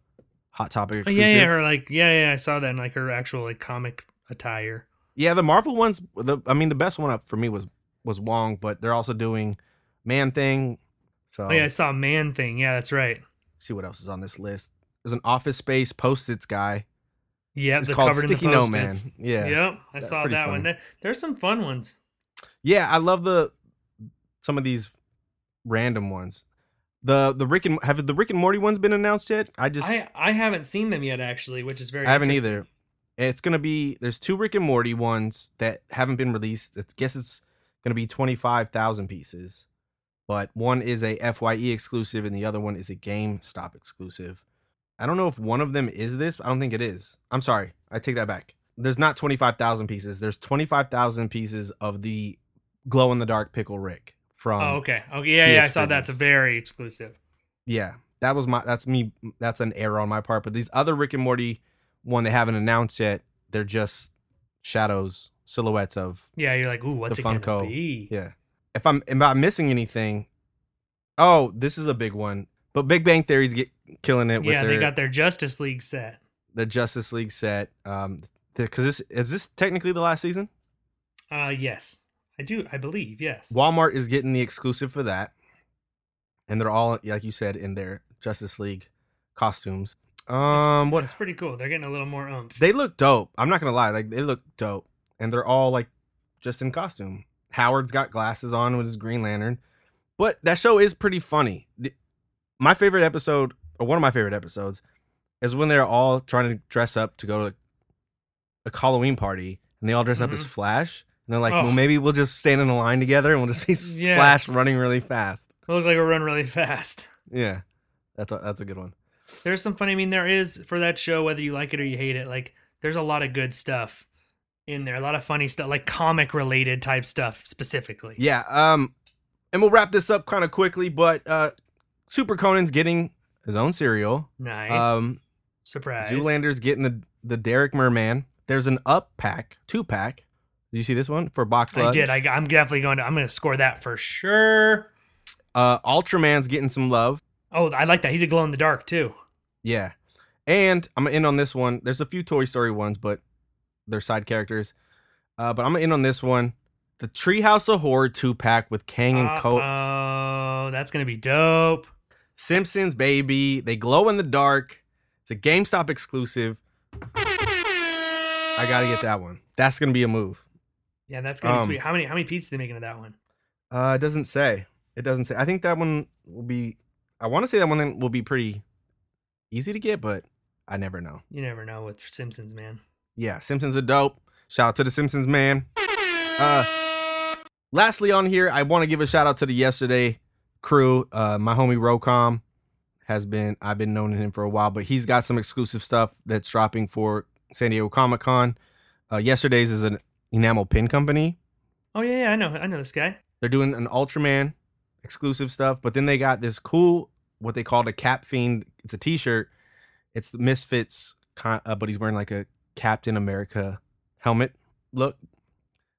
Hot Topic Oh, exclusive. yeah, yeah, her like yeah, yeah. I saw that in like her actual like comic attire. Yeah, the Marvel ones. The I mean, the best one up for me was was Wong, but they're also doing Man Thing. So Oh yeah, I saw man thing. Yeah, that's right. see what else is on this list. There's an Office Space Post-its guy. Yeah, it's called covered Sticky in the Note Man. Yeah, Yep, I saw that one. funny. There- There's some fun ones. yeah. I love the some of these random ones. The the Rick and have the Rick and Morty ones been announced yet? I just I I haven't seen them yet actually, which is very. I haven't either. It's gonna be there's two Rick and Morty ones that haven't been released. I guess it's gonna be twenty five thousand pieces, but one is a Fye exclusive and the other one is a GameStop exclusive. I don't know if one of them is this. But I don't think it is. I'm sorry. I take that back. There's not twenty five thousand pieces. There's twenty five thousand pieces of the glow in the dark pickle Rick from. Oh okay, okay, yeah, yeah. I saw that. It's very exclusive. Yeah, that was my. That's me. That's an error on my part. But these other Rick and Morty one they haven't announced yet. They're just shadows, silhouettes of. Yeah, you're like, ooh, what's The it gonna Funko. be? Yeah. If I'm if I'm missing anything, oh, this is a big one. But Big Bang Theory's get killing it with yeah, their, they got their Justice League set. the Justice League set. Um, because this is this technically the last season. Uh, yes, I do. I believe yes. Walmart is getting the exclusive for that, and they're all like you said in their Justice League costumes. Um, what It's pretty cool. They're getting a little more oomph. they look dope. I'm not gonna lie, like they look dope, and they're all like just in costume. Howard's got glasses on with his Green Lantern, but that show is pretty funny. My favorite episode, or one of my favorite episodes, is when they're all trying to dress up to go to a Halloween party, and they all dress up as Flash, and they're like, Oh. "Well, maybe we'll just stand in a line together, and we'll just be Flash Yes. running really fast." It looks like we run really fast. Yeah, that's a, that's a good one. There's some funny. I mean, there is for that show, whether you like it or you hate it. Like, there's a lot of good stuff in there. A lot of funny stuff, like comic related type stuff specifically. Yeah. Um, and we'll wrap this up kind of quickly, but uh, Super Conan's getting his own cereal. Nice. Um, Surprise. Zoolander's getting the the Derek Merman. There's an up pack, two pack. Did you see this one for box I did. I, I'm definitely going to. I'm going to score that for sure. uh, Ultraman's getting some love. Oh, I like that. He's a glow in the dark too. Yeah. And I'm gonna end on this one. There's a few Toy Story ones, but they're side characters. Uh, but I'm gonna end on this one. The Treehouse of Horror two pack with Kang and Co. Oh, that's going to be dope. Simpsons, baby. They glow in the dark. It's a GameStop exclusive. I gotta get that one. That's gonna be a move. Yeah, that's going to Um, be sweet. How many how many pizzas they making of that one? Uh, it doesn't say. It doesn't say. I think that one will be. I want to say that one will be pretty easy to get, but I never know. You never know with Simpsons, man. Yeah, Simpsons are dope. Shout out to the Simpsons, man. Uh, lastly on here, I want to give a shout out to the yesterday crew. Uh, my homie Rocom has been. I've been knowing him for a while, but he's got some exclusive stuff that's dropping for San Diego Comic Con. Uh, yesterday's is an enamel pin company. Oh yeah, yeah, I know. I know this guy. They're doing an Ultraman exclusive stuff, but then they got this cool what they called a Cap Fiend. It's a T-shirt. It's the Misfits, uh, but he's wearing like a Captain America helmet look.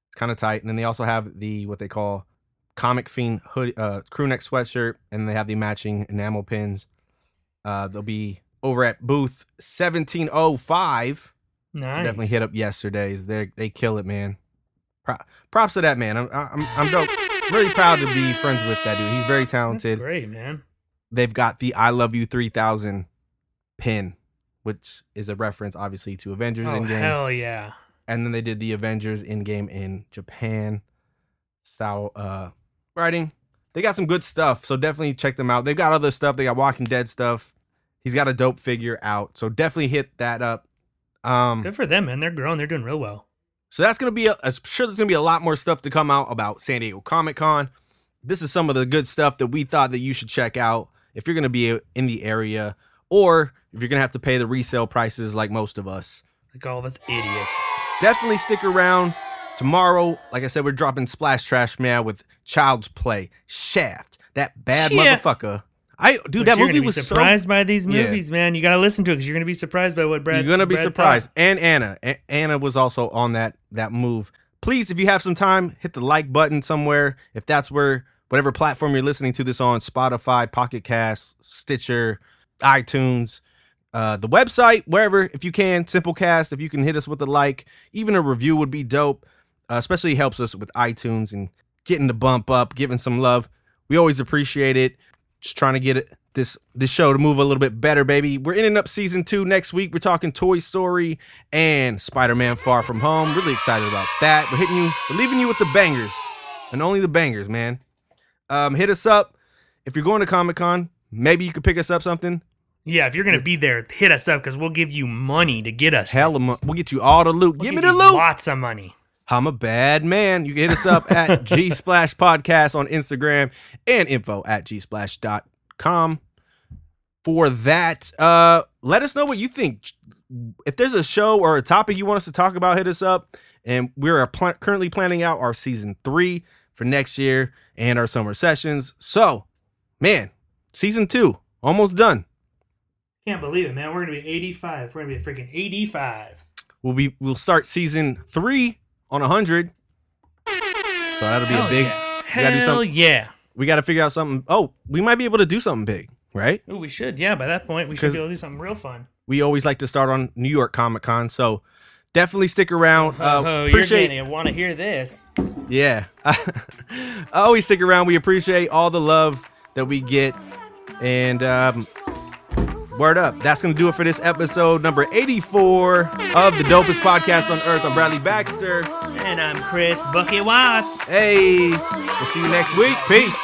It's kind of tight. And then they also have the what they call Comic Fiend hood, uh, crew neck sweatshirt, and they have the matching enamel pins. Uh, they'll be over at booth 1705. Nice. Definitely hit up yesterday's. They they kill it, man. Pro- props to that man. I'm I'm I'm dope. Really proud to be friends with that dude. He's very That's talented. great, man. They've got the I Love You 3000 pin, which is a reference obviously to Avengers Oh Endgame. hell yeah. And then they did the Avengers Endgame in Japan style uh writing. They got some good stuff, so definitely check them out. They've got other stuff. They got Walking Dead stuff. He's got a dope figure out, so definitely hit that up. Um, Good for them, man. They're growing. They're doing real well. So that's gonna be a, I'm sure there's gonna be a lot more stuff to come out about San Diego Comic Con. This is some of the good stuff that we thought that you should check out if you're gonna be uh, in the area, or if you're gonna have to pay the resale prices like most of us. Like all of us idiots. Definitely stick around. Tomorrow, like I said, we're dropping Splash Trash Man with Child's Play, Shaft, that bad Yeah. motherfucker. I dude, But that movie was so surprised by these Yeah. movies, man. You got to listen to it because you're gonna be surprised by what Brad. You're gonna be Brad surprised. thought. And Anna, A- Anna was also on that that move. Please, if you have some time, hit the like button somewhere. If that's where whatever platform you're listening to this on, Spotify, Pocket Cast, Stitcher, iTunes, uh, the website, wherever, if you can, Simplecast. If you can hit us with a like, even a review would be dope. Uh, especially helps us with iTunes and getting the bump up, giving some love. We always appreciate it. Just trying to get it this this show to move a little bit better, baby. We're ending up season two next week. We're talking Toy Story and Spider-Man Far From Home. Really excited about that. We're hitting you, we're leaving you with the bangers. And only the bangers, man. Um, hit us up. If you're going to Comic Con, maybe you could pick us up something. Yeah, if you're gonna be there, hit us up because we'll give you money to get us. Hell, things. we'll get you all the loot. We'll Give me the loot. Lots of money. I'm a bad man. You can hit us up at G Splash Podcast on Instagram and info at gsplash.com. For that, uh, let us know what you think. If there's a show or a topic you want us to talk about, hit us up. And we're pl- currently planning out our season three for next year and our summer sessions. So, man, season two almost done. Can't believe it, man. We're gonna be 85. We're gonna be a freaking 85. We'll be we'll start season three on a hundred. So that'll be Hell a big. yeah. we gotta do Hell something- yeah. we got to figure out something. Oh, we might be able to do something big. right? Ooh, we should. Yeah, by that point, we should be able to do something real fun. We always like to start on New York Comic Con, so definitely stick around. Uh, oh, you're appreciate, going to want to hear this. yeah. I always stick around. We appreciate all the love that we get, and um, word up. That's gonna do it for this episode number 84 of the dopest podcast on earth. I'm Bradley Baxter. And I'm Chris Bucket Watts. Hey, we'll see you next week. Peace.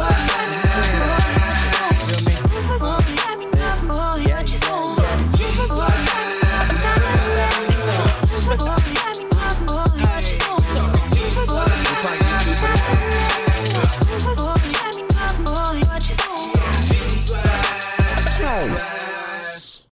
Hey.